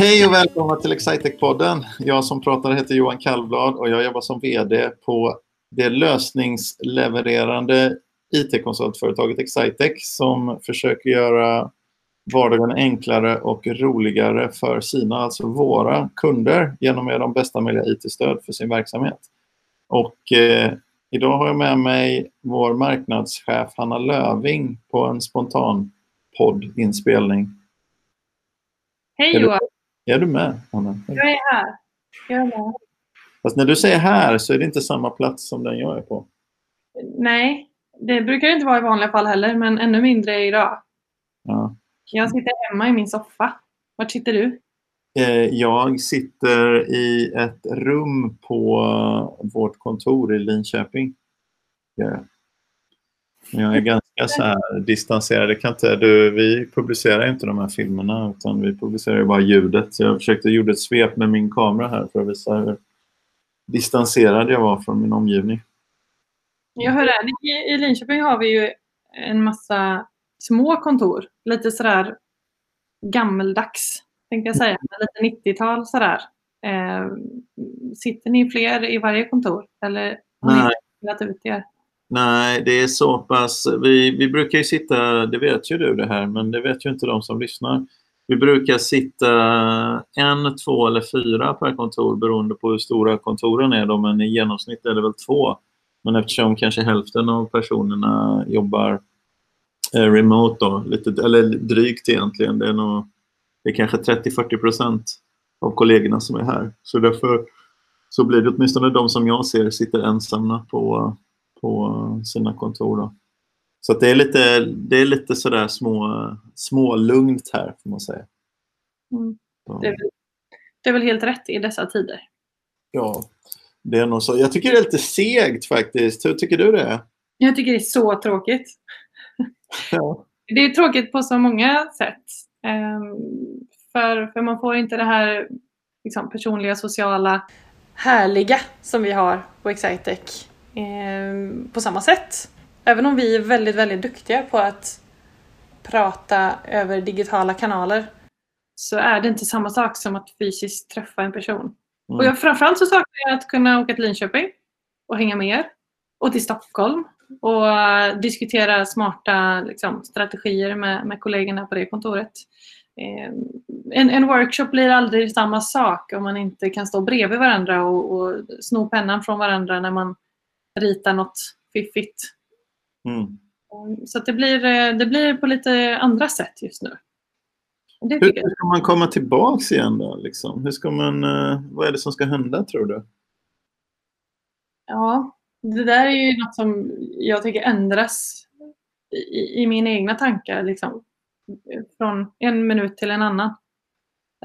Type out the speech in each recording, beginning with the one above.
Hej och välkomna till Excitec-podden. Jag som pratar heter Johan Kallblad och jag jobbar som VD på det lösningslevererande IT-konsultföretaget Excitec som försöker göra vardagen enklare och roligare för sina, alltså våra kunder genom att ge dem bästa möjliga IT-stöd för sin verksamhet. Och eh, idag har jag med mig vår marknadschef Hanna Löving på en spontan poddinspelning. Hej Johan! Är du med, Hanna? Jag är här. Jag är med. Fast när du säger här så är det inte samma plats som den jag är på. Nej, det brukar det inte vara i vanliga fall heller, men ännu mindre idag. Ja. Jag sitter hemma i min soffa. Var sitter du? Eh, Jag sitter i ett rum på vårt kontor i Linköping. Jag är ganska så här distanserad. Det kan inte, du, vi publicerar inte de här filmerna utan vi publicerar ju bara ljudet. Så jag försökte gjorde ett svep med min kamera här för att visa hur distanserad jag var från min omgivning. Jag hör det. I- Linköping har vi ju en massa små kontor. Lite sådär gammeldags, tänkte jag säga. Lite 90-tal sådär. Eh, sitter ni fler i varje kontor? Eller har Nej. ni delat ut er? Nej, det är så pass... Vi, vi brukar ju sitta, det vet ju du det här, men det vet ju inte de som lyssnar. Vi brukar sitta en, två eller fyra per kontor beroende på hur stora kontoren är. Då, men i genomsnitt är det väl två. Men eftersom kanske hälften av personerna jobbar eh, remote, då, lite, eller drygt egentligen, det är, nog, det är kanske 30-40 procent av kollegorna som är här. Så därför så blir det åtminstone de som jag ser sitter ensamma på, på sina kontor. Då. Så att det är lite, det är lite sådär små, smålugnt här får man säga. Mm. Det, är väl, det är väl helt rätt i dessa tider. ja, det är nog så. Jag tycker det är lite segt faktiskt. Hur tycker du det? Jag tycker det är så tråkigt. Ja. Det är tråkigt på så många sätt. Ehm, för, för man får inte det här liksom, personliga, sociala, härliga som vi har på Excitec på samma sätt. Även om vi är väldigt, väldigt duktiga på att prata över digitala kanaler så är det inte samma sak som att fysiskt träffa en person. Och jag, framförallt så saknar jag att kunna åka till Linköping och hänga med er. Och till Stockholm och diskutera smarta liksom, strategier med, med kollegorna på det kontoret. Eh, en, en workshop blir aldrig samma sak om man inte kan stå bredvid varandra och, och sno pennan från varandra när man ritar något fiffigt. Mm. Eh, Så det, blir, eh, det blir på lite andra sätt just nu. Hur jag. ska man komma tillbaks igen då? Liksom? Hur ska man, eh, vad är det som ska hända tror du? Ja, det där är ju något som jag tycker ändras i, i mina egna tankar. Liksom. Från en minut till en annan.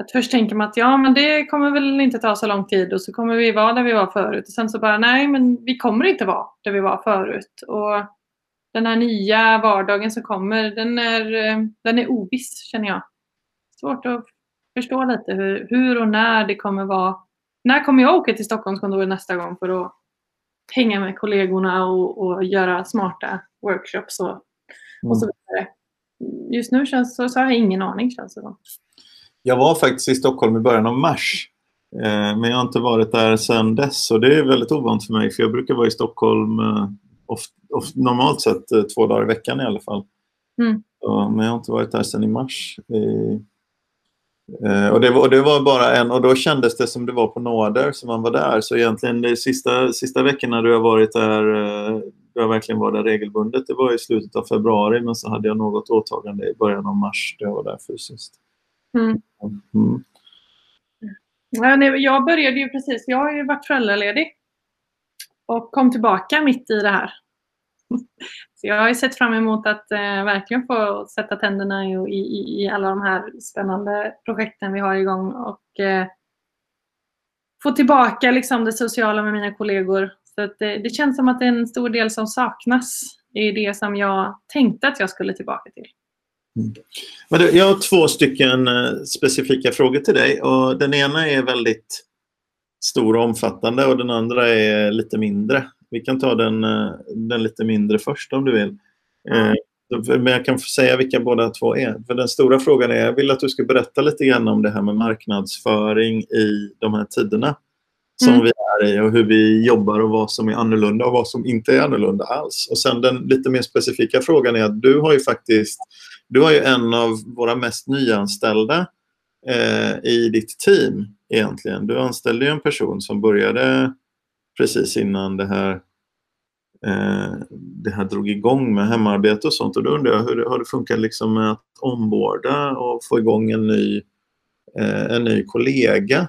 Att först tänker man att ja, men det kommer väl inte ta så lång tid och så kommer vi vara där vi var förut. Och sen så bara nej, men vi kommer inte vara där vi var förut. Och den här nya vardagen som kommer, den är, den är oviss känner jag. Svårt att förstå lite hur, hur och när det kommer vara. När kommer jag åka till Stockholmskontoret nästa gång för att hänga med kollegorna och, och göra smarta workshops och, och så vidare. Just nu känns så, så har jag ingen aning känns det som. Jag var faktiskt i Stockholm i början av mars. Eh, men jag har inte varit där sedan dess och det är väldigt ovant för mig för jag brukar vara i Stockholm eh, oft, oft, normalt sett eh, två dagar i veckan i alla fall. Mm. Men jag har inte varit där sedan i mars. Och, det var, och det var bara en, och då kändes det som det var på nåder som man var där. Så egentligen de sista, sista veckorna du har varit där, då jag verkligen var där regelbundet, det var i slutet av februari men så hade jag något åtagande i början av mars då jag var där fysiskt. Mm. Mm. Ja, nej, Jag började ju precis, jag har ju varit föräldraledig och kom tillbaka mitt i det här. Så jag har ju sett fram emot att eh, verkligen få sätta tänderna i, i, i alla de här spännande projekten vi har igång och eh, få tillbaka liksom, det sociala med mina kollegor. Så att det, det känns som att det är en stor del som saknas i det som jag tänkte att jag skulle tillbaka till. Mm. Jag har två stycken eh, specifika frågor till dig. Och den ena är väldigt stor och omfattande och den andra är lite mindre. Vi kan ta den, eh, den lite mindre först om du vill. Eh, men jag kan säga vilka båda två är. För den stora frågan är, jag vill att du ska berätta lite grann om det här med marknadsföring i de här tiderna som mm. vi är i och hur vi jobbar och vad som är annorlunda och vad som inte är annorlunda alls. Och sen den lite mer specifika frågan är att du har ju faktiskt, du har ju en av våra mest nyanställda eh, i ditt team egentligen. Du anställde ju en person som började precis innan det här eh, det här drog igång med hemarbete och sånt. Och då undrar jag hur har det funkat liksom med att omborda och få igång en ny, eh, en ny kollega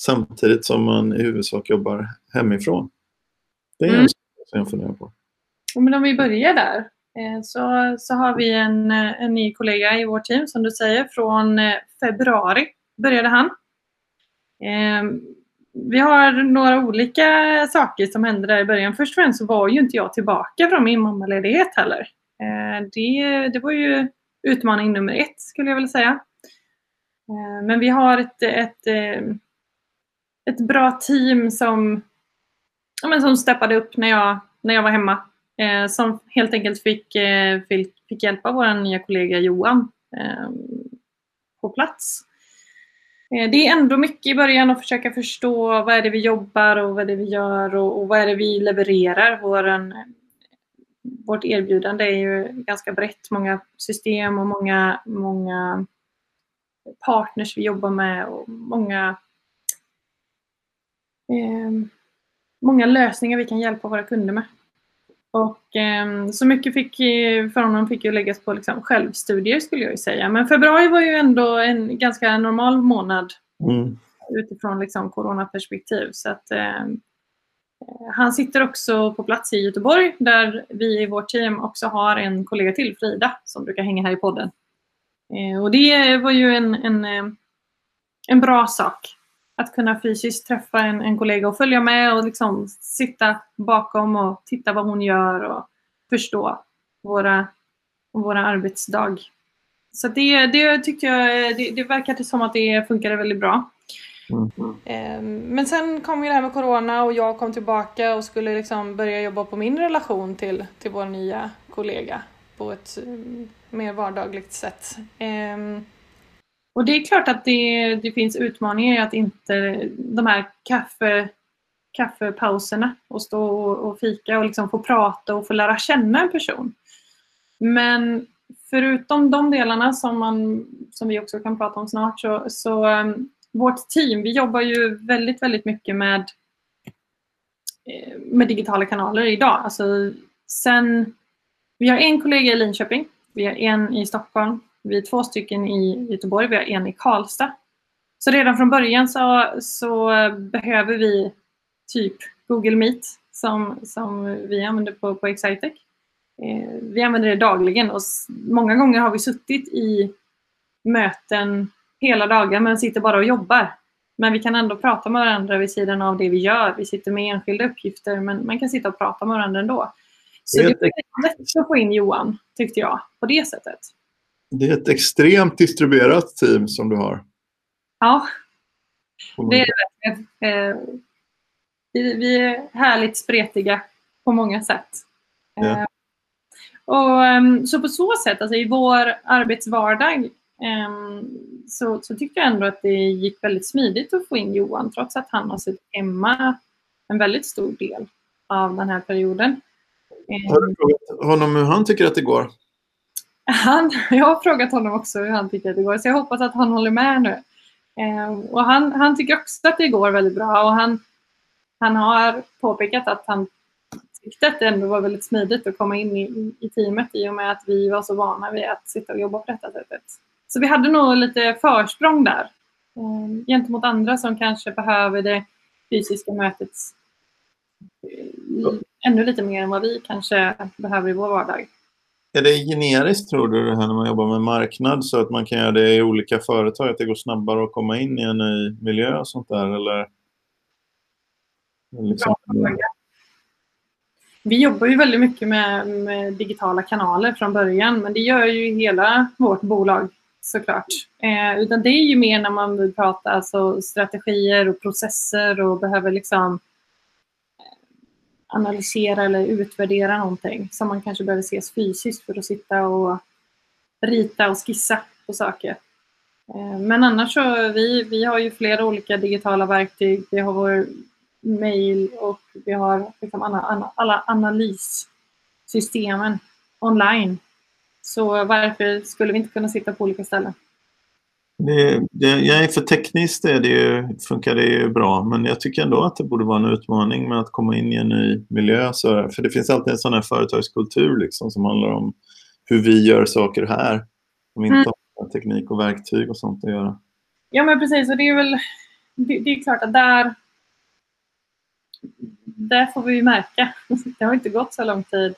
samtidigt som man i huvudsak jobbar hemifrån? Det är mm. en sak som jag funderar på. Men om vi börjar där eh, så, så har vi en, en ny kollega i vårt team som du säger. Från eh, februari började han. Ehm, vi har några olika saker som hände där i början. Först och främst så var ju inte jag tillbaka från min mammaledighet heller. Eh, det, det var ju utmaning nummer ett skulle jag vilja säga. Men vi har ett, ett ett bra team som, ja, men som steppade upp när jag, när jag var hemma. Eh, som helt enkelt fick, eh, fick, fick, hjälpa vår nya kollega Johan eh, på plats. Eh, det är ändå mycket i början att försöka förstå vad är det vi jobbar och vad är det vi gör och, och vad är det vi levererar. Våran, vårt erbjudande är ju ganska brett, många system och många, många partners vi jobbar med och många eh, många lösningar vi kan hjälpa våra kunder med. Och eh, så mycket fick, för honom fick ju läggas på liksom självstudier skulle jag ju säga. Men februari var ju ändå en ganska normal månad mm. utifrån liksom coronaperspektiv. Så att, eh, han sitter också på plats i Göteborg där vi i vårt team också har en kollega till, Frida, som brukar hänga här i podden. Eh, och det var ju en, en, eh, en bra sak att kunna fysiskt träffa en, en kollega och följa med och liksom sitta bakom och titta vad hon gör och förstå våra, våra arbetsdag. Så det, det tyckte jag, det, det verkade som att det funkade väldigt bra. Mm. Men sen kom ju det här med Corona och jag kom tillbaka och skulle liksom börja jobba på min relation till, till vår nya kollega på ett mm, mer vardagligt sätt. Och det är klart att det, det finns utmaningar i att inte de här kaffe, kaffepauserna och stå och, och fika och liksom få prata och få lära känna en person. Men förutom de delarna som, man, som vi också kan prata om snart så, så um, vårt team, vi jobbar ju väldigt, väldigt mycket med, eh, med digitala kanaler idag. Alltså sen, vi har en kollega i Linköping, vi har en i Stockholm, vi är två stycken i Göteborg, vi har en i Karlstad. Så redan från början så, så behöver vi typ Google Meet som, som vi använder på, på Excitec. Eh, vi använder det dagligen och många gånger har vi suttit i möten hela dagen men sitter bara och jobbar. Men vi kan ändå prata med varandra vid sidan av det vi gör. Vi sitter med enskilda uppgifter men man kan sitta och prata med varandra ändå. Så det var lätt att få in Johan, tyckte jag, på det sättet. Det är ett extremt distribuerat team som du har. Ja, det är det. Eh, vi, är härligt spretiga på många sätt. Ja. Eh, och, ehm, så på så sätt, alltså i vår arbetsvardag, ehm, så, så tyckte jag ändå att det gick väldigt smidigt att få in Johan trots att han har suttit hemma en väldigt stor del av den här perioden. Har du frågat honom hur han tycker att det går? Han, jag har frågat honom också hur han tycker att det går, så jag hoppas att han håller med nu. Eh, och han, han tycker också att det går väldigt bra och han, han har påpekat att han tyckte att det ändå var väldigt smidigt att komma in i, i teamet i och med att vi var så vana vid att sitta och jobba på detta sättet. Så vi hade nog lite försprång där eh, gentemot andra som kanske behöver det fysiska mötet eh, ännu lite mer än vad vi kanske behöver i vår vardag. Är det generiskt tror du det här när man jobbar med marknad så att man kan göra det i olika företag? Att det går snabbare att komma in i en ny miljö och sånt där? Eller? Liksom... Vi jobbar ju väldigt mycket med, med, digitala kanaler från början men det gör ju hela vårt bolag såklart. Eh, utan det är ju mer när man vill prata alltså, strategier och processer och behöver liksom analysera eller utvärdera någonting som man kanske behöver ses fysiskt för att sitta och rita och skissa på saker. Eh, men annars så vi, vi har ju flera olika digitala verktyg. Vi har vår mail och vi har liksom alla, alla analyssystemen online. Så varför skulle vi inte kunna sitta på olika ställen? Det, det, jag är för tekniskt är det ju, funkar det ju bra, men jag tycker ändå att det borde vara en utmaning med att komma in i en ny miljö. Så, för det finns alltid en sån här företagskultur liksom, som handlar om hur vi gör saker här, som inte mm. har teknik och verktyg och sånt att göra. Ja, men precis. Och det är väl det, det är klart att där, där får vi ju märka. Det har inte gått så lång tid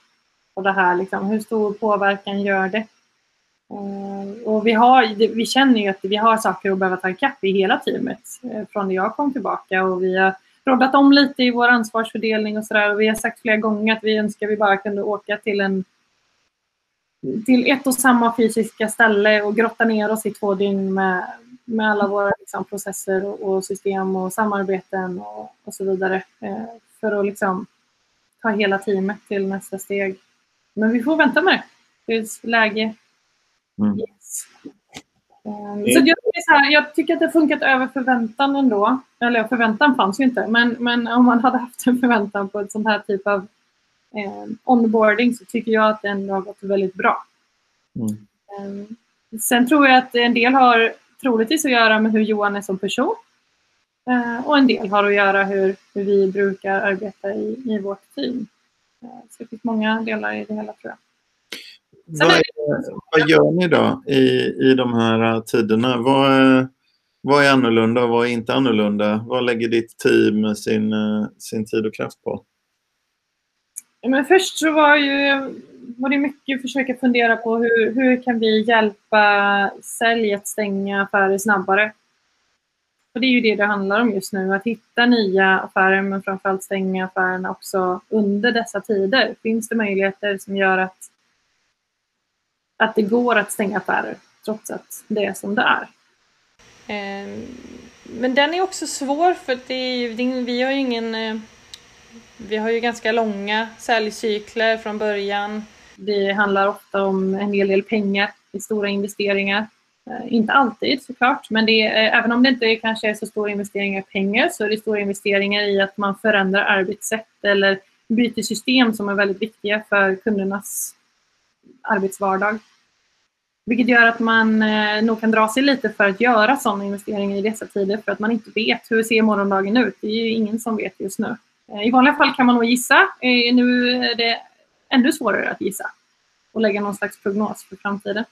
på det här. Liksom. Hur stor påverkan gör det? Eh, och vi, har, vi känner ju att vi har saker att behöva ta ikapp i hela teamet eh, från det jag kom tillbaka och vi har roddat om lite i vår ansvarsfördelning och sådär. Vi har sagt flera gånger att vi önskar att vi bara kunde åka till en till ett och samma fysiska ställe och grotta ner oss i två dygn med, med alla våra liksom, processer och, och, system och samarbeten och, och så vidare. Eh, för att liksom ta hela teamet till nästa steg. Men vi får vänta med det Det är läge Mm. Yes. Um, så jag, så här, jag tycker att det har funkat över förväntan ändå. Eller förväntan fanns ju inte, men, men om man hade haft en förväntan på ett sånt här typ av eh, onboarding så tycker jag att det ändå har gått väldigt bra. Mm. Um, sen tror jag att en del har troligtvis att göra med hur Johan är som person. Uh, och en del har att göra hur, hur vi brukar arbeta i, i vårt team. Uh, så det finns många delar i det hela tror jag. Vad, är, vad gör ni då i, i de här tiderna? Vad är, vad är annorlunda och vad är inte annorlunda? Vad lägger ditt team sin, sin tid och kraft på? Men först så var, ju, var det mycket att försöka fundera på hur, hur kan vi hjälpa sälj att stänga affärer snabbare? Och det är ju det det handlar om just nu, att hitta nya affärer men framförallt stänga affärerna också under dessa tider. Finns det möjligheter som gör att att det går att stänga affärer trots att det är som det är. Ehm, men den är också svår för det är, vi har ju ingen... Eh, vi har ju ganska långa säljcykler från början. Det handlar ofta om en hel del pengar i stora investeringar. Eh, inte alltid såklart, men det är, även om det inte kanske är så stora investeringar i pengar så är det stora investeringar i att man förändrar arbetssätt eller byter system som är väldigt viktiga för kundernas arbetsvardag. Vilket gör att man eh, nog kan dra sig lite för att göra sådana investeringar i dessa tider för att man inte vet hur ser morgondagen ut. Det är ju ingen som vet just nu. Eh, I vanliga fall kan man nog gissa. Eh, nu är det ännu svårare att gissa och lägga någon slags prognos för framtiden.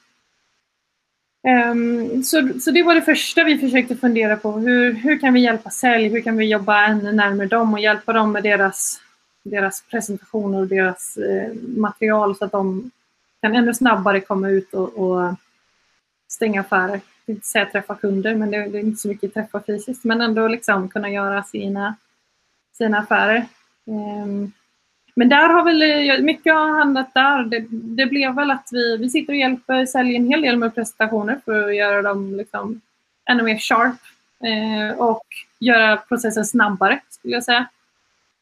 Um, så, så det var det första vi försökte fundera på. Hur, hur kan vi hjälpa sälj? Hur kan vi jobba ännu närmare dem och hjälpa dem med deras, deras presentationer och deras eh, material så att de kan ännu snabbare komma ut och, och stänga affärer. Inte säga träffa kunder, men det, det, är inte så mycket träffa fysiskt, men ändå liksom kunna göra sina, sina affärer. Um, men där har väl eh, mycket har handlat där. Det, det, blev väl att vi, vi sitter och hjälper sälja en hel del med presentationer för att göra dem liksom ännu mer sharp eh, och göra processen snabbare skulle jag säga.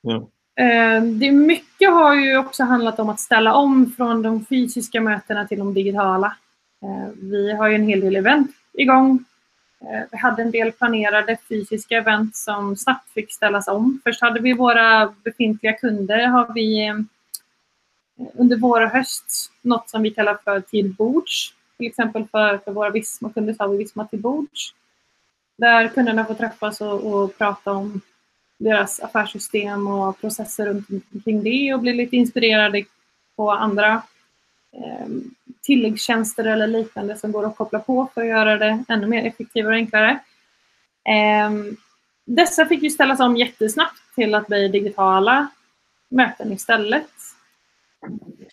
Ja. Eh, det mycket har ju också handlat om att ställa om från de fysiska mötena till de digitala. Eh, vi har ju en hel del event igång. Eh, vi hade en del planerade fysiska event som snabbt fick ställas om. Först hade vi våra befintliga kunder har vi under vår och höst något som vi kallar för till bords. Till exempel för, för våra Visma-kunder så har vi Visma till bords. Där kunderna får träffas och, och prata om deras affärssystem och processer runt omkring det och blir lite inspirerade på andra eh, tilläggstjänster eller liknande som går att koppla på för att göra det ännu mer effektivare och enklare. Eh, dessa fick ju ställas om jättesnabbt till att bli digitala möten istället.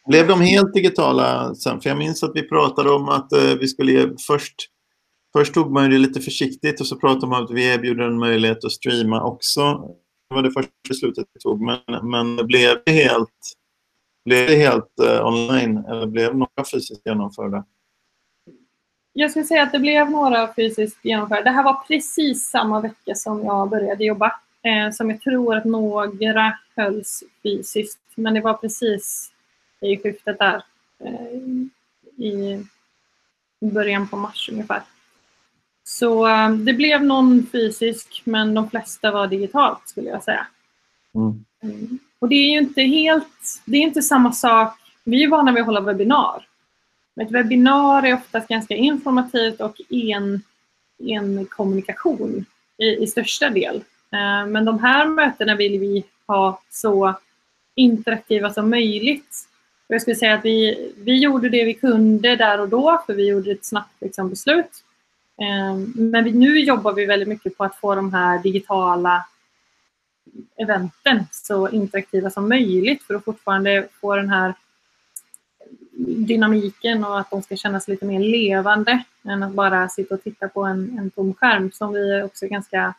Blev de helt digitala sen? För jag minns att vi pratade om att eh, vi skulle först Först tog man det lite försiktigt och så pratade man om att vi erbjuder en möjlighet att streama också. Det var det första beslutet vi tog. Men, men blev det helt, blev det helt uh, online eller blev några fysiskt genomförda? Jag skulle säga att det blev några fysiskt genomförda. Det här var precis samma vecka som jag började jobba. eh, som jag tror att några hölls fysiskt. Men det var precis i skiftet där eh, i början på mars ungefär. Så eh, det blev någon fysisk men de flesta var digitalt skulle jag säga. Mm. mm. Och det är ju inte helt, det är inte samma sak. Vi är vana vid att hålla webbinar. Ett webbinar är oftast ganska informativt och en, en kommunikation i, i största del. Eh, men de här mötena vill vi ha så interaktiva som möjligt. Jag skulle säga att vi, vi gjorde det vi kunde där och då, för vi gjorde ett snabbt liksom, beslut. Ehm, men nu jobbar vi väldigt mycket på att få de här digitala eventen så interaktiva som möjligt för att fortfarande få den här dynamiken och att de ska kännas lite mer levande än att bara sitta och titta på en, en tom skärm som vi också är ganska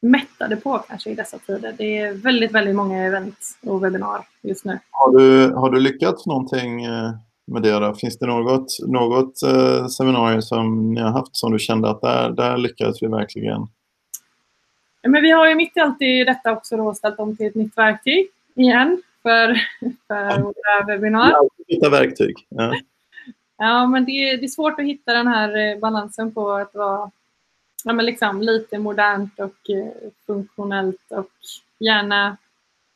mättade på kanske i dessa tider. Det är väldigt, väldigt många event och webbinar just nu. Har du, har du lyckats någonting eh, med det då? Finns det något, något eh, seminarium som ni har haft som du kände att där, där lyckades vi verkligen? Men vi har ju mitt i allt i detta också då ställt om till ett nytt verktyg igen för, för våra webbinar. Hitta verktyg. Ja. ja, men det är, det är svårt att hitta den här eh, balansen på att vara ja, men liksom lite modernt och eh, funktionellt och gärna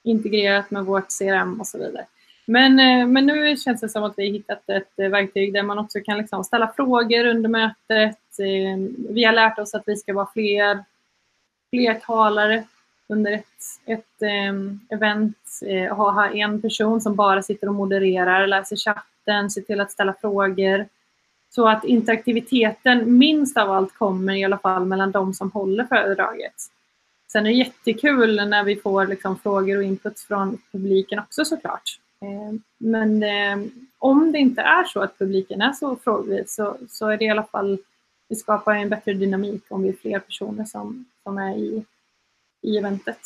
integrerat med vårt CRM och så vidare. Men, eh, men nu känns det som att vi har hittat ett eh, verktyg där man också kan liksom ställa frågor under mötet. Eh, vi har lärt oss att vi ska vara fler, fler talare under ett, ett event ha en person som bara sitter och modererar, läser chatten, ser till att ställa frågor. Så att interaktiviteten minst av allt kommer i alla fall mellan de som håller föredraget. Sen är det jättekul när vi får liksom frågor och input från publiken också såklart. Eh, men eh, om det inte är så att publiken är så frågvis så, så är det i alla fall, vi skapar en bättre dynamik om vi är fler personer som, som är i, i eventet.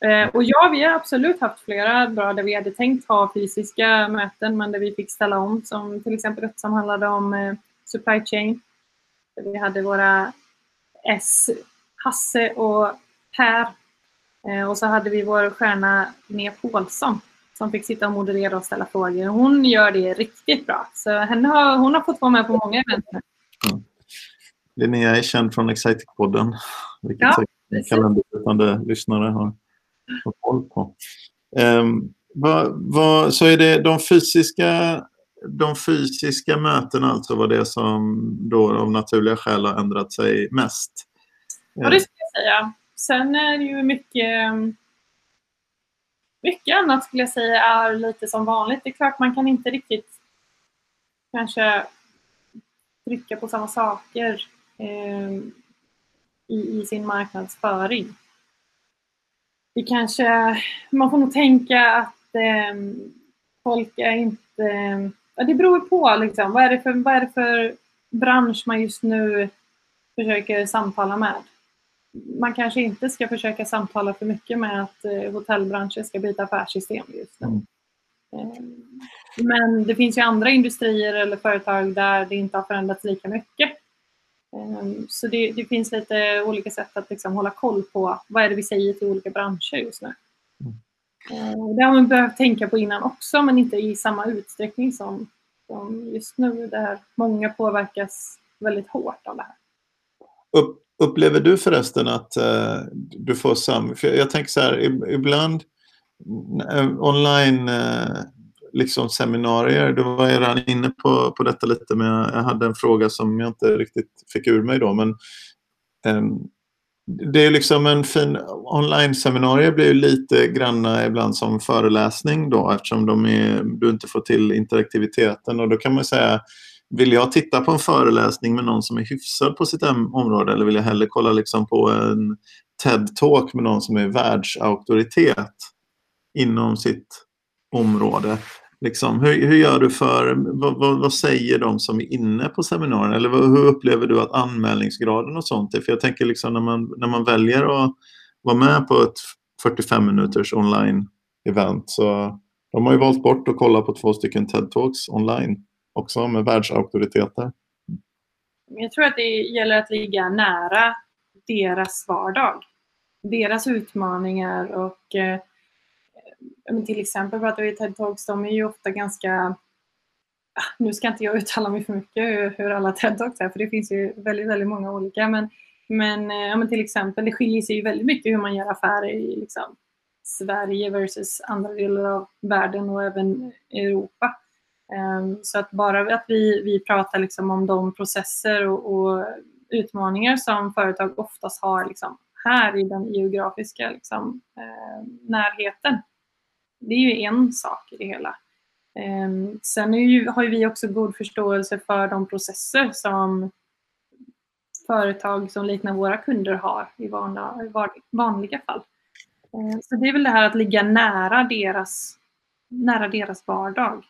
Eh, och ja, vi har absolut haft flera bra där vi hade tänkt ha fysiska möten men där vi fick ställa om som till exempel ett som handlade om supply chain. Där vi hade våra S, Hasse och Per. Och så hade vi vår stjärna Linnea Paulsson som fick sitta och moderera och ställa frågor. Hon gör det riktigt bra. Så henne har, hon har fått vara med på många event. Mm. Linnea är känd från Exciting-podden, vilket ja, säkert kalendersättande lyssnare har ha koll på. Um, vad, vad, så är det de fysiska, de fysiska mötena alltså var det som då av naturliga skäl har ändrat sig mest? Ja, det skulle jag säga. Sen är det ju mycket mycket annat skulle jag säga är lite som vanligt. Det är klart man kan inte riktigt kanske trycka på samma saker eh, i, i, sin marknadsföring det kanske, man får nog tänka att eh, folk är inte, ja, det beror på liksom. Vad är, det för, vad är det för bransch man just nu försöker samtala med? Man kanske inte ska försöka samtala för mycket med att eh, hotellbranschen ska byta affärssystem just nu. Mm. Eh, men det finns ju andra industrier eller företag där det inte har förändrats lika mycket. Ehm, så det, det, finns lite olika sätt att liksom hålla koll på vad är det vi säger till olika branscher just nu. Mm. Det har man behövt tänka på innan också men inte i samma utsträckning som, som just nu där många påverkas väldigt hårt av det här. Upp, upplever du förresten att uh, du får samma... Jag tänker så här, ibland uh, online uh, liksom seminarier. Du var redan inne på, på detta lite, men jag hade en fråga som jag inte riktigt fick ur mig då. Men, um, det är liksom en fin online-seminarier blir ju lite granna ibland som föreläsning då eftersom de är, du inte får till interaktiviteten och då kan man säga vill jag titta på en föreläsning med någon som är hyfsad på sitt område eller vill jag hellre kolla liksom på en TED-talk med någon som är världsauktoritet inom sitt område? Liksom, hur, hur gör du för, vad, vad, vad, säger de som är inne på seminarierna? Eller hur upplever du att anmälningsgraden och sånt är? För jag tänker liksom när man, när man väljer att vara med på ett 45 minuters online-event så de har ju valt bort att kolla på två stycken TED-talks online också med världsauktoriteter. Jag tror att det gäller att ligga nära deras vardag. deras utmaningar och eh, till exempel pratar vi TED Talks, de är ju ofta ganska ah, nu ska inte jag uttala mig för mycket hur, hur alla TED Talks är, för det finns ju väldigt, väldigt många olika. Men, men, eh, ja, men till exempel, det skiljer sig ju väldigt mycket hur man gör affärer i liksom, Sverige versus andra delar av världen och även Europa. Ehm, så att bara att vi, vi pratar liksom om de processer och, och utmaningar som företag oftast har liksom, här i den geografiska liksom, ehm, närheten. Det är ju en sak i det hela. Ehm, sen ju, har ju vi också god förståelse för de processer som företag som liknar våra kunder har i vanliga, vanliga fall. Så det är väl det här att ligga nära deras, nära deras vardag.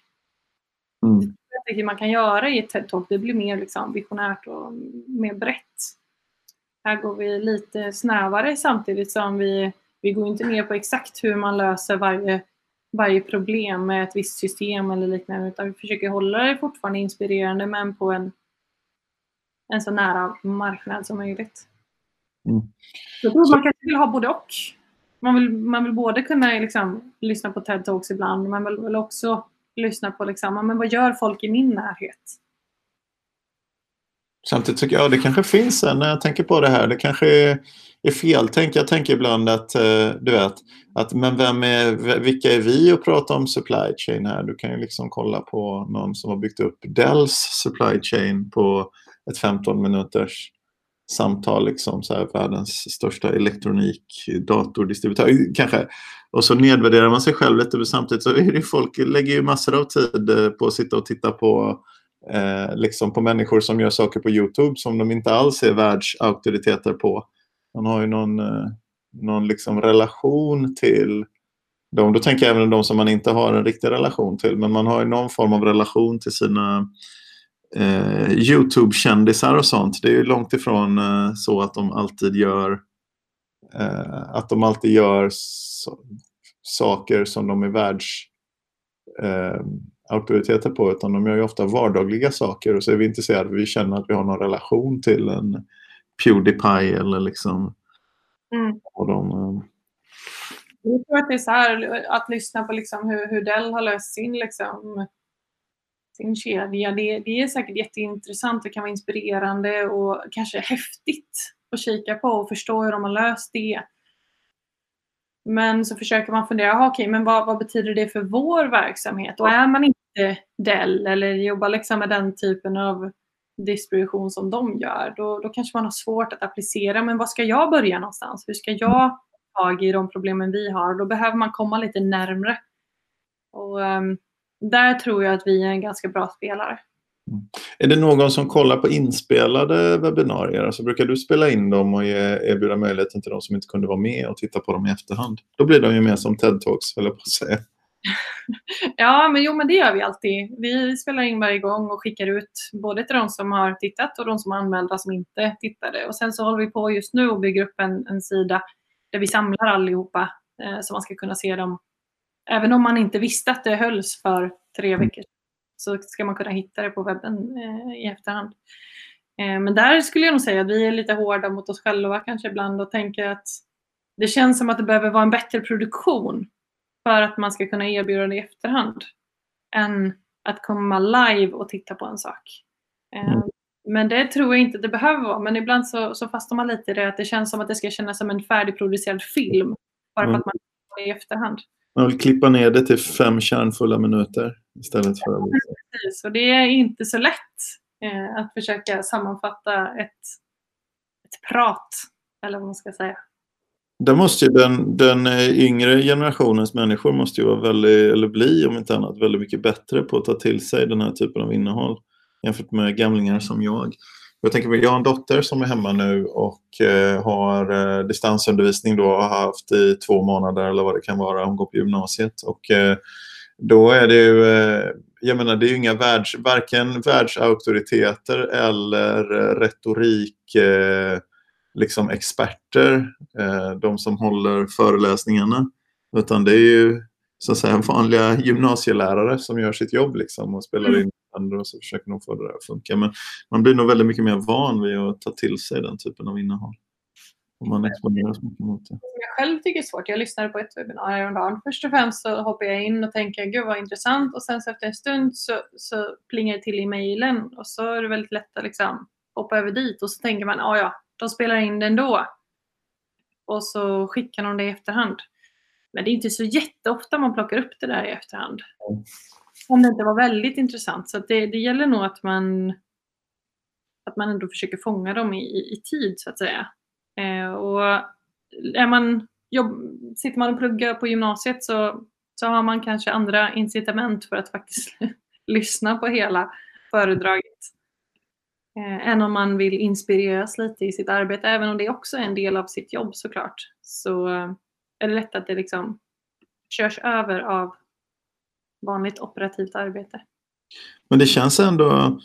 Mm. Det man kan göra i ett TED-talk, det blir mer liksom visionärt och mer brett. Här går vi lite snävare samtidigt som vi, vi går inte ner på exakt hur man löser varje, varje problem med ett visst system eller liknande utan vi försöker hålla det fortfarande inspirerande men på en, en så nära marknad som möjligt. Mm. Jag tror man kanske vill ha både och. Man vill, man vill både kunna liksom, lyssna på TED-talks ibland men man vill också lyssnar på liksom, men vad gör folk i min närhet? Samtidigt tycker jag det kanske finns en, när jag tänker på det här, det kanske är, är fel tänk. Jag tänker ibland att, eh, du vet, att men vem är, vilka är vi att prata om supply chain här? Du kan ju liksom kolla på någon som har byggt upp Dells supply chain på ett 15 minuters samtal, liksom, så här, världens största elektronik datordistributör. Kanske. Och så nedvärderar man sig själv lite, men samtidigt så är det folk lägger ju massor av tid eh, på att sitta och titta på eh, liksom på människor som gör saker på Youtube som de inte alls är världsauktoriteter på. Man har ju någon, eh, någon liksom relation till dem. Då tänker jag även de som man inte har en riktig relation till. Men man har ju någon form av relation till sina eh, Youtube-kändisar och sånt. Det är ju långt ifrån eh, så att de alltid gör att de alltid gör so saker som de är världs eh, på utan de gör ju ofta vardagliga saker och så är vi intresserade vi känner att vi har någon relation till en Pewdiepie eller liksom mm. och de, eh, jag tror att det är så här att lyssna på liksom hur, hur Dell har löst sin, liksom, sin kedja. Det, det är säkert jätteintressant och kan vara inspirerande och kanske häftigt att kika på och förstå hur de har löst det. Men så försöker man fundera, okej, okay, men vad, vad, betyder det för vår verksamhet? Och är man inte Dell eller jobbar liksom med den typen av distribution som de gör, då, då kanske man har svårt att applicera. Men var ska jag börja någonstans? Hur ska jag ta tag i de problemen vi har? Då behöver man komma lite närmre. Och um, där tror jag att vi är en ganska bra spelare. Är det någon som kollar på inspelade webbinarier? Alltså brukar du spela in dem och ge, erbjuda möjligheten till de som inte kunde vara med och titta på dem i efterhand? Då blir de ju mer som TED-talks, höll jag på att säga. ja, men jo, men det gör vi alltid. Vi spelar in varje gång och skickar ut både till de som har tittat och de som är anmälda som inte tittade. Och sen så håller vi på just nu och bygger upp en, en sida där vi samlar allihopa eh, så man ska kunna se dem. Även om man inte visste att det hölls för tre mm. veckor så ska man kunna hitta det på webben eh, i efterhand. Eh, men där skulle jag nog säga att vi är lite hårda mot oss själva kanske ibland och tänker att det känns som att det behöver vara en bättre produktion för att man ska kunna erbjuda det i efterhand än att komma live och titta på en sak. Eh, mm. Men det tror jag inte det behöver vara. Men ibland så, så fastnar man lite i det att det känns som att det ska kännas som en färdigproducerad film bara för att man i efterhand. Man vill klippa ner det till fem kärnfulla minuter istället för att... Precis, och det är inte så lätt eh, att försöka sammanfatta ett, ett prat, eller vad man ska säga. Där måste den, den yngre generationens människor måste ju vara väldigt, eller bli om inte annat, väldigt mycket bättre på att ta till sig den här typen av innehåll jämfört med gamlingar som jag. Jag tänker jag har en dotter som är hemma nu och eh, har eh, distansundervisning då har haft i två månader eller vad det kan vara. Hon går på gymnasiet och eh, då är det ju, eh, jag menar det är inga världs, varken världsauktoriteter eller retorik eh, liksom experter, eh, de som håller föreläsningarna. Utan det är ju så att säga vanliga gymnasielärare som gör sitt jobb liksom och spelar mm. in andra och så försöker de få det där att funka. Men man blir nog väldigt mycket mer van vid att ta till sig den typen av innehåll. Om man exponeras mycket mot det. jag själv tycker är svårt. Jag lyssnade på ett webbinarium häromdagen. Först och främst så hoppar jag in och tänker gud vad intressant och sen så efter en stund så, så plingar det till i mejlen och så är det väldigt lätt att liksom hoppa över dit och så tänker man ja ja, de spelar in det ändå. Och så skickar de det i efterhand. Men det är inte så jätteofta man plockar upp det där i efterhand. Mm. Om det inte var väldigt intressant. Så det, det gäller nog att man att man ändå försöker fånga dem i, i, i tid så att säga. Eh, och är man, jobb, sitter man och pluggar på gymnasiet så, så har man kanske andra incitament för att faktiskt lyssna på hela föredraget. Eh, än om man vill inspireras lite i sitt arbete, även om det också är en del av sitt jobb såklart. Så är det lätt att det liksom körs över av vanligt operativt arbete. Men det känns ändå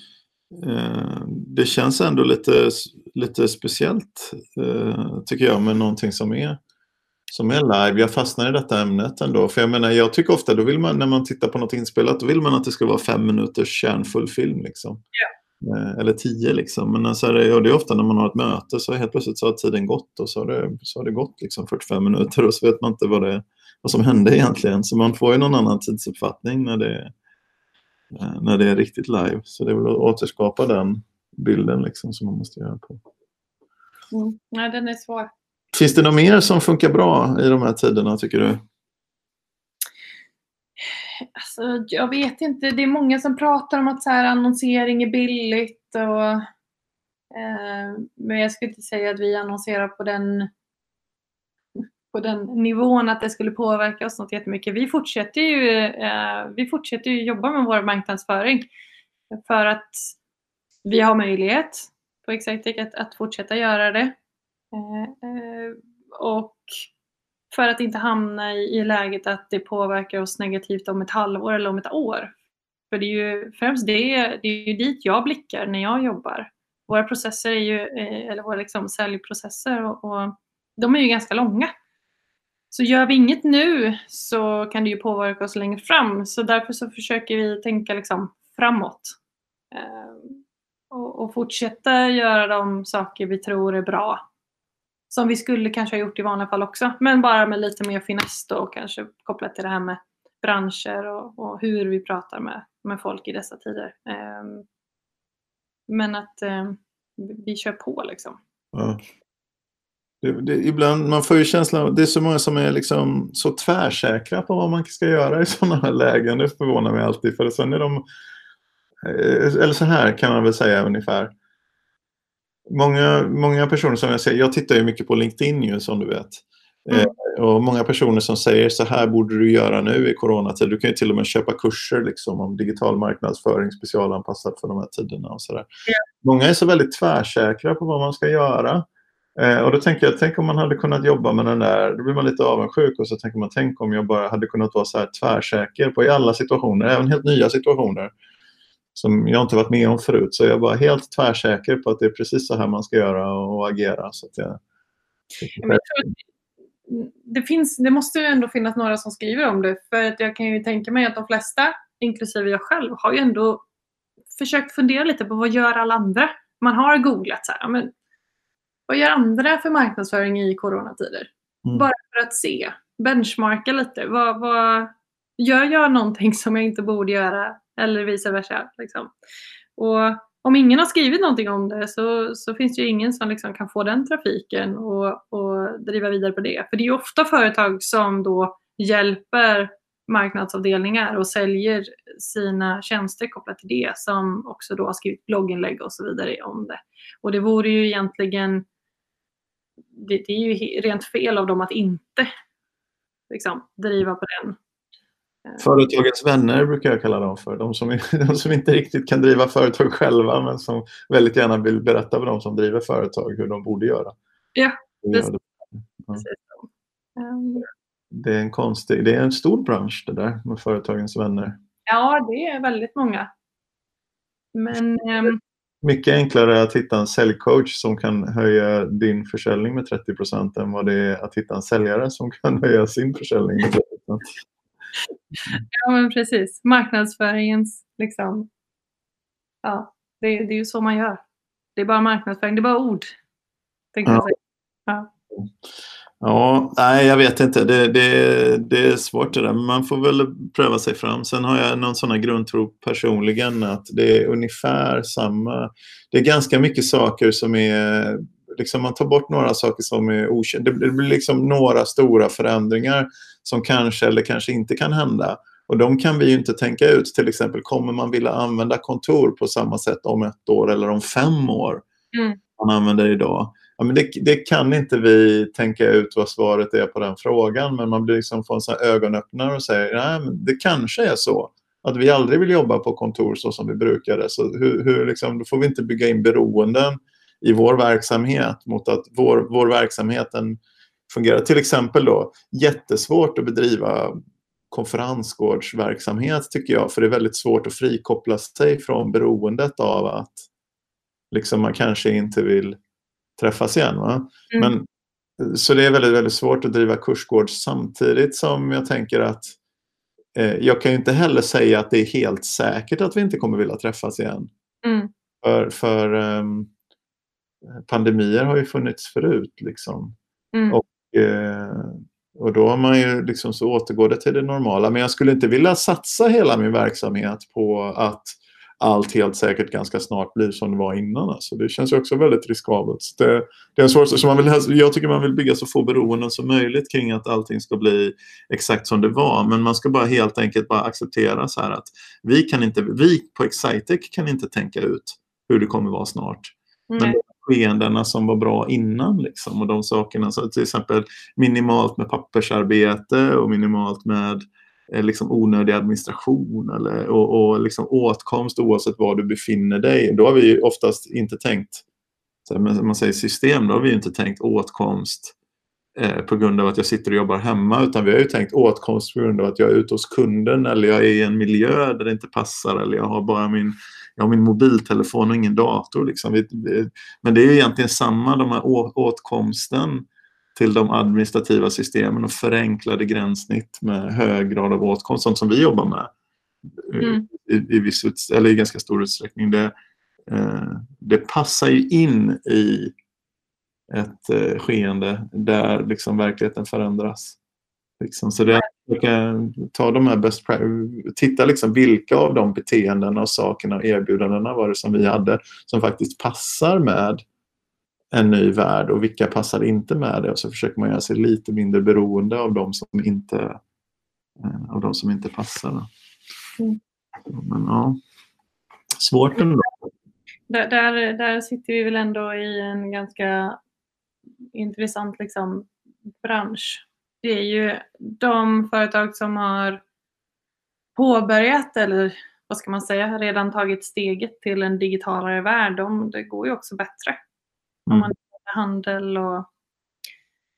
det känns ändå lite, lite speciellt, eh, tycker jag, med någonting som är, som är live. Jag fastnar i detta ämnet ändå. För jag menar, jag tycker ofta, då vill man, när man tittar på något inspelat, då vill man att det ska vara fem minuters kärnfull film. Liksom. Yeah. Eller tio liksom. Men alltså, det är ofta när man har ett möte så helt plötsligt så har tiden gått och så har det, så har det gått liksom 45 minuter och så vet man inte vad, det, vad som hände egentligen. Så man får ju någon annan tidsuppfattning när det, Eh, när det är riktigt live. Så det är väl att återskapa den bilden liksom som man måste göra på. Mm. Ja, den är svår. Finns det något mer som funkar bra i de här tiderna tycker du? Alltså, jag vet inte. Det är många som pratar om att så här, annonsering är billigt. Och, eh, men jag skulle inte säga att vi annonserar på den på den nivån att det skulle påverka oss något jättemycket. Vi fortsätter ju, eh, vi fortsätter ju jobba med vår marknadsföring för att vi har möjlighet på Exitec att, att fortsätta göra det. Eh, eh, och för att inte hamna i, i läget att det påverkar oss negativt om ett halvår eller om ett år. För det är ju främst det, det är ju dit jag blickar när jag jobbar. Våra processer är ju, eh, eller våra liksom säljprocesser och, och de är ju ganska långa. Så gör vi inget nu så kan det ju påverka oss längre fram. Så därför så försöker vi tänka liksom framåt. Ehm, och, och, fortsätta göra de saker vi tror är bra. Som vi skulle kanske ha gjort i vanliga fall också. Men bara med lite mer finess då kanske kopplat till det här med branscher och, och hur vi pratar med, med folk i dessa tider. Ehm, men att ehm, vi kör på liksom. Ja. Det, det, ibland, man får ju känslan det är så många som är liksom så tvärsäkra på vad man ska göra i sådana här lägen. Det förvånar mig alltid. För sen är de, eh, eller så här kan man väl säga ungefär. Många, många personer som jag säger, jag tittar ju mycket på LinkedIn ju som du vet. Mm. Eh, och många personer som säger så här borde du göra nu i coronatid. Du kan ju till och med köpa kurser liksom, om digital marknadsföring specialanpassat för de här tiderna. Och så. Mm. Många är så väldigt tvärsäkra på vad man ska göra. Eh, och då tänker jag, tänk om man hade kunnat jobba med den där, då blir man lite avundsjuk och så tänker man, tänk om jag bara hade kunnat vara så här tvärsäker på i alla situationer, även helt nya situationer som jag inte varit med om förut. Så jag var helt tvärsäker på att det är precis så här man ska göra och agera. Så att jag... jag det, finns, det måste ju ändå finnas några som skriver om det. För att jag kan ju tänka mig att de flesta, inklusive jag själv, har ju ändå försökt fundera lite på vad gör alla andra? Man har googlat så här, men vad gör andra för marknadsföring i coronatider? Mm. Bara för att se, benchmarka lite. Vad, vad, gör jag någonting som jag inte borde göra? Eller vice versa. Liksom. Och om ingen har skrivit någonting om det så, så finns det ju ingen som liksom kan få den trafiken och, och driva vidare på det. För det är ju ofta företag som då hjälper marknadsavdelningar och säljer sina tjänster kopplat till det som också då har skrivit blogginlägg och så vidare om det. Och det vore ju egentligen det, det, är ju rent fel av dem att inte liksom, driva på den. Eh. Företagens vänner brukar jag kalla dem för. De som, de som inte riktigt kan driva företag själva men som väldigt gärna vill berätta för de som driver företag hur de borde göra. Ja, precis. Ja. Ehm. Det är en konstig, det är en stor bransch det där med företagens vänner. Ja, det är väldigt många. Men um, mycket enklare att hitta en säljcoach som kan höja din försäljning med 30% än vad det är att hitta en säljare som kan höja sin försäljning med 30 Ja, men precis. Marknadsföringens liksom... Ja, det, det är ju så man gör. Det är bara marknadsföring, det är bara ord. Ja. Ja. Ja, nej jag vet inte. Det, det, det är svårt det där. Man får väl pröva sig fram. Sen har jag någon sån här grundtro personligen att det är ungefär samma. Det är ganska mycket saker som är liksom man tar bort några saker som är okända. Det blir liksom några stora förändringar som kanske eller kanske inte kan hända. Och de kan vi ju inte tänka ut. Till exempel, kommer man vilja använda kontor på samma sätt om ett år eller om fem år? Mm. Man använder idag. Ja, men det, det, kan inte vi tänka ut vad svaret är på den frågan. Men man blir liksom får en sån ögonöppnare och säger nej, men det kanske är så att vi aldrig vill jobba på kontor så som vi brukade. Så hur, hur liksom, då får vi inte bygga in beroenden i vår verksamhet mot att vår, vår verksamhet fungerar. Till exempel då jättesvårt att bedriva konferensgårdsverksamhet tycker jag. För det är väldigt svårt att frikoppla sig från beroendet av att liksom man kanske inte vill träffas igen. Va? Mm. Men, så det är väldigt, väldigt svårt att driva kursgård samtidigt som jag tänker att eh, jag kan ju inte heller säga att det är helt säkert att vi inte kommer vilja träffas igen. Mm. För, för um, pandemier har ju funnits förut. Liksom. Mm. Och, eh, och då har man ju liksom så återgår det till det normala. Men jag skulle inte vilja satsa hela min verksamhet på att allt helt säkert ganska snart blir som det var innan. Alltså. Det känns ju också väldigt riskabelt. Det, det är en svår, så man vill, jag tycker man vill bygga så få beroenden som möjligt kring att allting ska bli exakt som det var. Men man ska bara helt enkelt bara acceptera så här att vi, kan inte, vi på Excitec kan inte tänka ut hur det kommer vara snart. Mm. Men skeendena som var bra innan. Liksom, och de sakerna, så till exempel minimalt med pappersarbete och minimalt med Eh, liksom onödig administration eller, och, och liksom åtkomst oavsett var du befinner dig. Då har vi oftast inte tänkt, så man säger system, då har vi inte tänkt åtkomst eh, på grund av att jag sitter och jobbar hemma utan vi har ju tänkt åtkomst på grund av att jag är ute hos kunden eller jag är i en miljö där det inte passar eller jag har bara min jag har min mobiltelefon och ingen dator. Liksom. Men det är egentligen samma, de här åtkomsten till de administrativa systemen och förenklade gränssnitt med hög grad av åtkomst, sånt som vi jobbar med mm. i, i, viss eller i ganska stor utsträckning. Det, eh, det passar ju in i ett eh, skeende där liksom verkligheten förändras. Liksom. Så det är ta de här best titta liksom vilka av de beteendena och sakerna och erbjudandena var det som vi hade som faktiskt passar med en ny värld och vilka passar inte med det och så försöker man göra sig lite mindre beroende av de som inte, eh, av de som inte passar. Mm. Men ja, svårt ändå. Där, där, där sitter vi väl ändå i en ganska intressant liksom, bransch det är ju de företag som har påbörjat eller vad ska man säga, redan tagit steget till en digitalare värld, de, det går ju också bättre. Mm. Om man handel och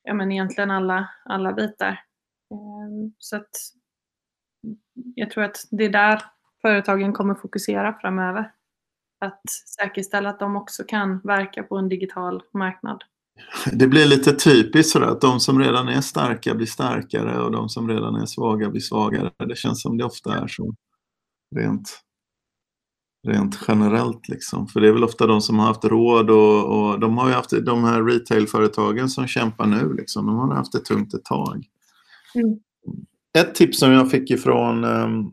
ja, men egentligen alla, alla bitar. Ehm, så att jag tror att det är där företagen kommer fokusera framöver. Att säkerställa att de också kan verka på en digital marknad. Det blir lite typiskt sådär att de som redan är starka blir starkare och de som redan är svaga blir svagare. Det känns som det ofta är så rent, rent generellt. Liksom. För det är väl ofta de som har haft råd och, och de har ju haft de här retailföretagen som kämpar nu. Liksom, de har haft det tungt ett tag. Mm. Ett tips som jag fick ifrån, um,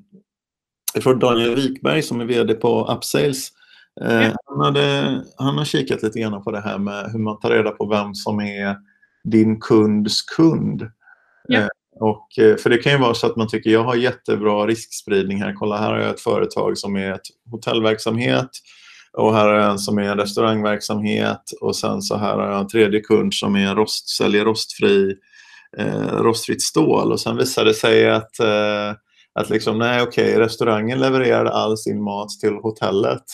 ifrån Daniel Wikberg som är VD på Upsales Eh, han, hade, han har kikat lite grann på det här med hur man tar reda på vem som är din kunds kund. Ja. Eh, och, eh, för det kan ju vara så att man tycker jag har jättebra riskspridning här. Kolla här har jag ett företag som är ett hotellverksamhet och här har jag en som är en restaurangverksamhet och sen så här har jag en tredje kund som är rost, säljer rostfri, eh, rostfritt stål och sen visar det sig att, eh, att liksom, nej okej, restaurangen levererade all sin mat till hotellet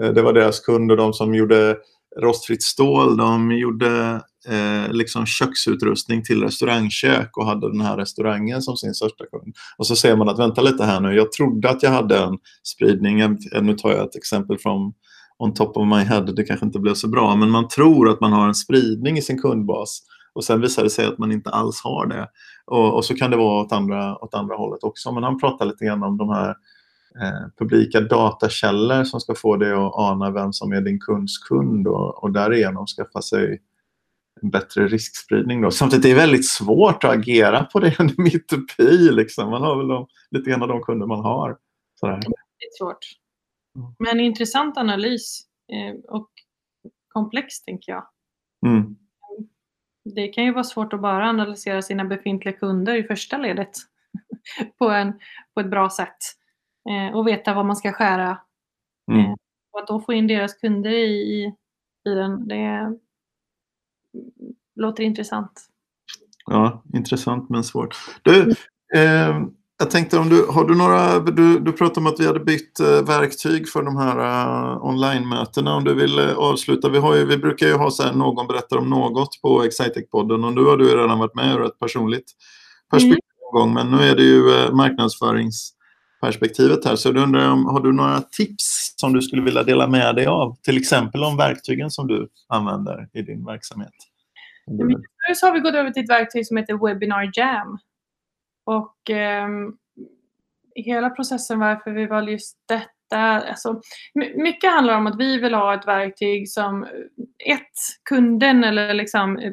Eh, det var deras kunder, de som gjorde rostfritt stål, de gjorde eh, liksom köksutrustning till restaurangkök och hade den här restaurangen som sin största kund. Och så ser man att vänta lite här nu, jag trodde att jag hade en spridning, eh, nu tar jag ett exempel från on top of my head, det kanske inte blev så bra, men man tror att man har en spridning i sin kundbas och sen visar det sig att man inte alls har det. Och, och så kan det vara åt andra, åt andra hållet också. Men han pratar lite grann om de här Eh, publika datakällor som ska få dig att ana vem som är din kunds kund och, och därigenom skaffa sig bättre riskspridning. Då. Samtidigt är det väldigt svårt att agera på det under mitt uppe liksom. Man har väl de, lite grann av de kunder man har. Sådär. Det är svårt. Men intressant analys eh, och komplex tänker jag. Mm. Det kan ju vara svårt att bara analysera sina befintliga kunder i första ledet på, en, på ett bra sätt eh, och veta vad man ska skära. Mm. Eh, och att då få in deras kunder i, i den, det låter intressant. Ja, intressant men svårt. Du, eh, jag tänkte om du har du några, du, du pratade om att vi hade bytt eh, verktyg för de här uh, online-mötena. Om du vill uh, avsluta, vi, har ju, vi brukar ju ha så här, någon berättar om något på Excitec-podden och nu har du redan varit med ur ett personligt perspektiv mm. gång, men nu är det ju uh, perspektivet här. Så då undrar om, har du några tips som du skulle vilja dela med dig av? Till exempel om verktygen som du använder i din verksamhet? Nu så har vi gått över till ett verktyg som heter Webinar Jam. Och eh, hela processen varför vi valde just detta. Alltså, mycket handlar om att vi vill ha ett verktyg som eh, ett, kunden eller liksom, eh,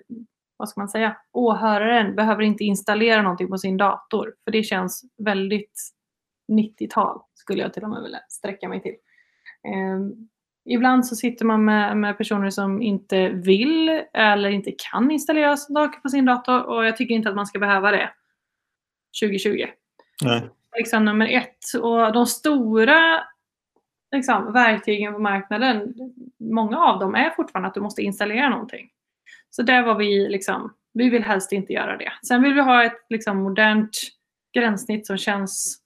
vad ska man säga, åhöraren behöver inte installera någonting på sin dator. För det känns väldigt 90-tal skulle jag till och med vilja sträcka mig till. Eh, ibland så sitter man med, med, personer som inte vill eller inte kan installera saker på sin dator och jag tycker inte att man ska behöva det 2020. Nej. Liksom nummer ett. Och de stora liksom, verktygen på marknaden, många av dem är fortfarande att du måste installera någonting. Så där var vi liksom, vi vill helst inte göra det. Sen vill vi ha ett liksom, modernt gränssnitt som känns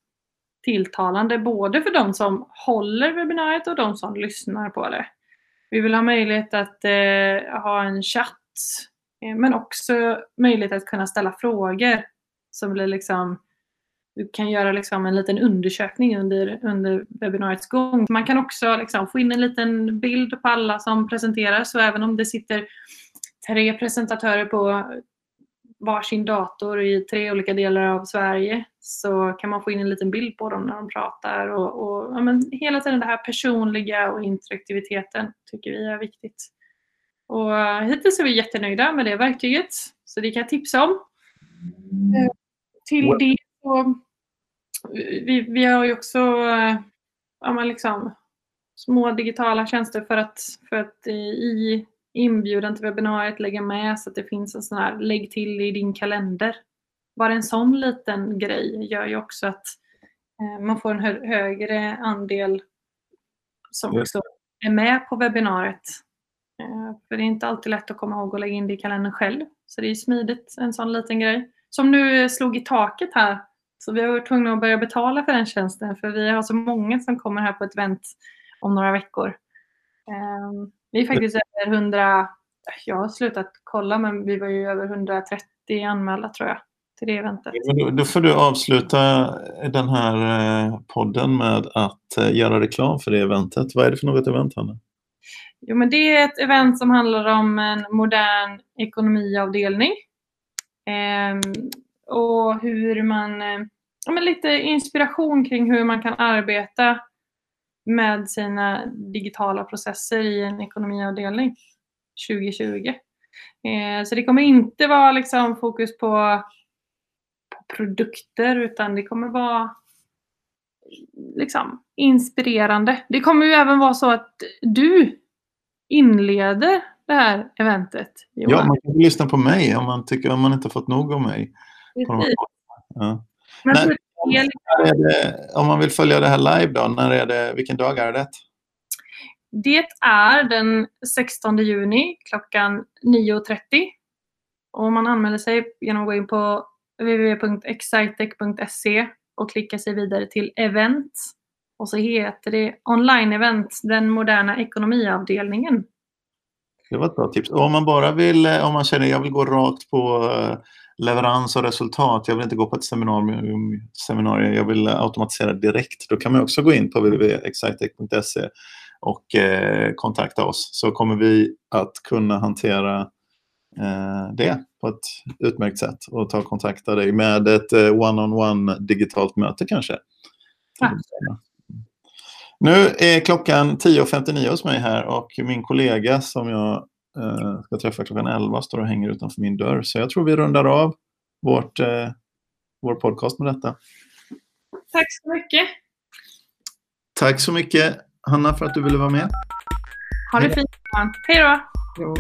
tilltalande både för de som håller webbinariet och de som lyssnar på det. Vi vill ha möjlighet att eh, ha en chatt eh, men också möjlighet att kunna ställa frågor som blir liksom du kan göra liksom en liten undersökning under, under webbinariets gång. Man kan också liksom få in en liten bild på alla som presenterar så även om det sitter tre presentatörer på varsin dator i tre olika delar av Sverige så kan man få in en liten bild på dem när de pratar. Och, och ja, men hela tiden det här personliga och interaktiviteten tycker vi är viktigt. Och eh, hittills är vi jättenöjda med det verktyget, så det kan jag tipsa om. Mm. Till det så vi, vi har ju också eh, ja, men liksom, små digitala tjänster för att, för att i inbjudan till webbinariet lägga med så att det finns en sån här lägg till i din kalender. Bara en sån liten grej gör ju också att eh, man får en hö högre andel som också är med på webbinariet. Eh, för det är inte alltid lätt att komma ihåg att lägga in det i kalendern själv. Så det är smidigt, en sån liten grej. Som nu slog i taket här. Så vi har varit tvungna att börja betala för den tjänsten för vi har så många som kommer här på ett event om några veckor. Um, vi är faktiskt över 100, jag har slutat kolla men vi var ju över 130 anmälda tror jag till det eventet. Då får du avsluta den här eh, podden med att eh, göra reklam för det eventet. Vad är det för något event Hanna? Jo men det är ett event som handlar om en modern ekonomiavdelning. Ehm, och hur man, eh, ja, men lite inspiration kring hur man kan arbeta med sina digitala processer i en ekonomiavdelning 2020. Eh, så det kommer inte vara liksom fokus på, på produkter utan det kommer vara liksom inspirerande. Det kommer ju även vara så att du inleder det här eventet. Johan. Ja, man kan lyssna på mig om man, tycker, om man inte fått nog av mig. Ja. Men det, om man vill följa det här live då, när är det, vilken dag är det? Det är den 16 juni klockan 9.30. Och man anmäler sig genom att gå in på www.excitec.se och klicka sig vidare till event. Och så heter det online-event, den moderna ekonomiavdelningen. Det var ett bra tips. Och om man bara vill, om man känner att jag vill gå rakt på eh, leverans och resultat. Jag vill inte gå på ett seminarium, seminarium jag vill automatisera direkt. Då kan man också gå in på www.excitec.se och eh, kontakta oss så kommer vi att kunna hantera eh, det på ett utmärkt sätt och ta kontakt av dig med ett eh, one-on-one -on -one digitalt möte kanske. Ja. Nu är klockan 10.59 hos mig här och min kollega som jag eh, ska träffa klockan 11 står och hänger utanför min dörr. Så jag tror vi rundar av vårt, eh, vår podcast med detta. Tack så mycket. Tack så mycket Hanna för att du ville vara med. Ha det fint. Hej då. Ja.